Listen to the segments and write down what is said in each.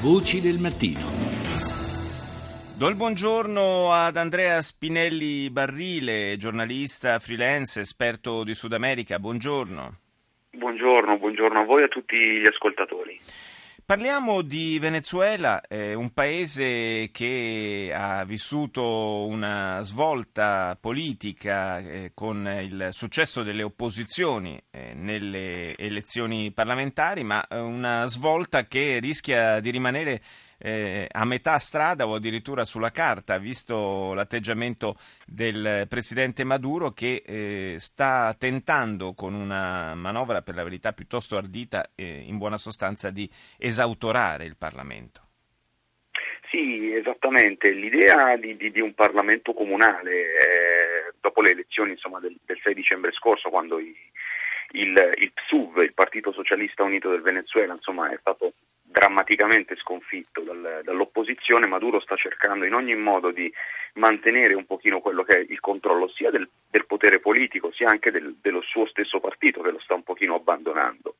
Voci del mattino. Do il buongiorno ad Andrea Spinelli Barrile, giornalista freelance, esperto di Sud America. Buongiorno. Buongiorno, buongiorno a voi e a tutti gli ascoltatori. Parliamo di Venezuela, eh, un paese che ha vissuto una svolta politica eh, con il successo delle opposizioni eh, nelle elezioni parlamentari, ma eh, una svolta che rischia di rimanere eh, a metà strada o addirittura sulla carta, visto l'atteggiamento del presidente Maduro che eh, sta tentando con una manovra per la verità piuttosto ardita, eh, in buona sostanza, di esautorare il Parlamento. Sì, esattamente. L'idea di, di, di un Parlamento comunale, eh, dopo le elezioni insomma, del, del, 6 dicembre scorso, quando i, il, il PSUV, il Partito Socialista Unito del Venezuela, insomma, è stato drammaticamente sconfitto dal, dall'opposizione, Maduro sta cercando in ogni modo di mantenere un pochino quello che è il controllo sia del, del potere politico sia anche del, dello suo stesso partito che lo sta un pochino abbandonando.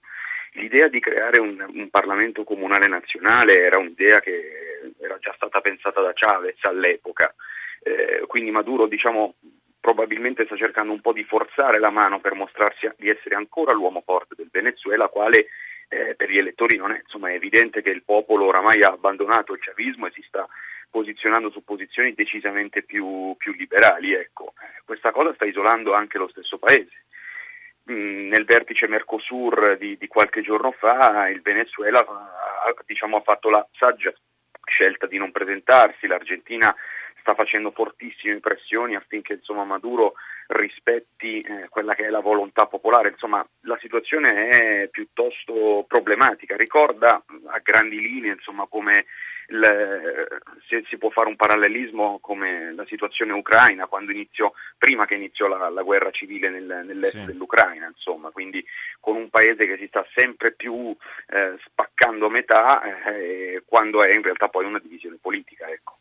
L'idea di creare un, un Parlamento comunale nazionale era un'idea che era già stata pensata da Chavez all'epoca, eh, quindi Maduro diciamo, probabilmente sta cercando un po' di forzare la mano per mostrarsi di essere ancora l'uomo forte del Venezuela, quale eh, per gli elettori non è, insomma, è evidente che il popolo oramai ha abbandonato il chavismo e si sta posizionando su posizioni decisamente più, più liberali. Ecco. Questa cosa sta isolando anche lo stesso paese. Mm, nel vertice Mercosur di, di, qualche giorno fa il Venezuela ha, diciamo, ha fatto la saggia scelta di non presentarsi, l'Argentina sta facendo fortissime pressioni affinché insomma, Maduro rispetti eh, quella che è la volontà popolare. Insomma, la situazione è piuttosto problematica. Ricorda a grandi linee insomma, come il, se si può fare un parallelismo come la situazione ucraina quando iniziò, prima che iniziò la, la guerra civile nel, nell'est sì. dell'Ucraina, insomma, quindi con un paese che si sta sempre più eh, spaccando a metà eh, quando è in realtà poi una divisione politica. Ecco.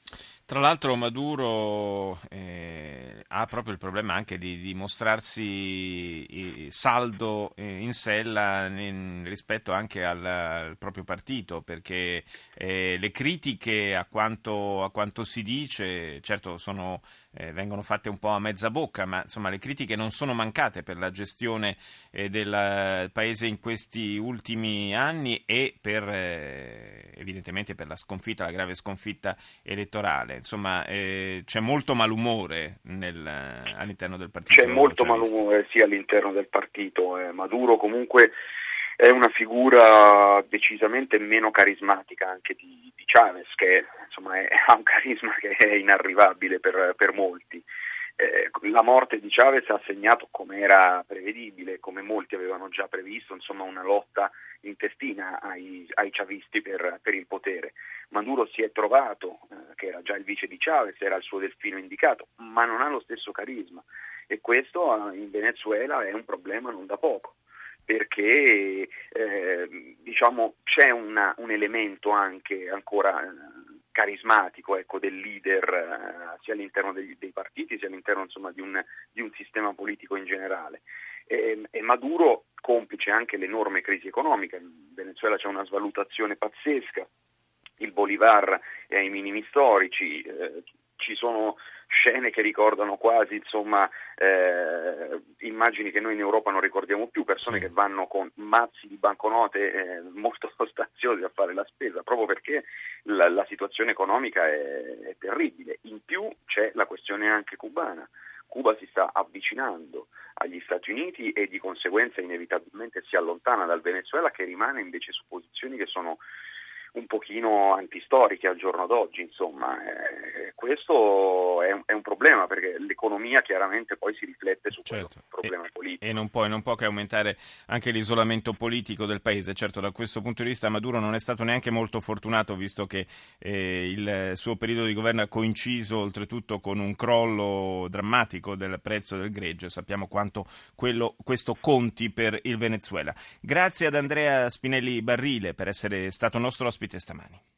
Tra l'altro Maduro eh, ha proprio il problema anche di, di mostrarsi eh, saldo eh, in sella in, rispetto anche al, al, proprio partito, perché eh, le critiche a quanto, a quanto, si dice, certo sono, eh, vengono fatte un po' a mezza bocca, ma insomma le critiche non sono mancate per la gestione eh, del paese in questi ultimi anni e per, evidentemente per la sconfitta, la grave sconfitta elettorale insomma eh, c'è molto malumore nel, all'interno del partito. C'è molto malumore sì all'interno del partito. Eh, Maduro comunque è una figura decisamente meno carismatica anche di, di Chavez che insomma, è, ha un carisma che è inarrivabile per, per molti. Eh, la morte di Chavez ha segnato, come era prevedibile, come molti avevano già previsto, insomma, una lotta intestina ai, ai chavisti per, per, il potere. Maduro si è trovato, eh, che era già il vice di Chavez, era il suo destino indicato, ma non ha lo stesso carisma e questo eh, in Venezuela è un problema non da poco perché eh, diciamo, c'è una, un elemento anche ancora eh, carismatico ecco, del leader eh, sia all'interno dei, dei, partiti sia all'interno insomma, di, un, di, un, sistema politico in generale. E, e, Maduro, complice anche l'enorme crisi economica, in Venezuela c'è una svalutazione pazzesca, il Bolivar è ai minimi storici, eh, ci sono scene che ricordano quasi insomma, eh, immagini che noi in Europa non ricordiamo più, persone sì. che vanno con mazzi di banconote eh, molto staziosi a fare la spesa, proprio perché la, la situazione economica è, è terribile. In più c'è la questione anche cubana. Cuba si sta avvicinando agli Stati Uniti e di conseguenza inevitabilmente si allontana dal Venezuela che rimane invece su posizioni che sono un pochino antistoriche al giorno d'oggi, insomma, eh, questo è un, è un, problema perché l'economia chiaramente poi si riflette su certo. problema e, politico. E non può, non può, che aumentare anche l'isolamento politico del paese, certo da questo punto di vista Maduro non è stato neanche molto fortunato visto che eh, il suo periodo di governo ha coinciso oltretutto con un crollo drammatico del prezzo del greggio, sappiamo quanto quello, questo conti per il Venezuela. Grazie ad Andrea Spinelli Barrile per essere stato nostro ospite ospite stamani.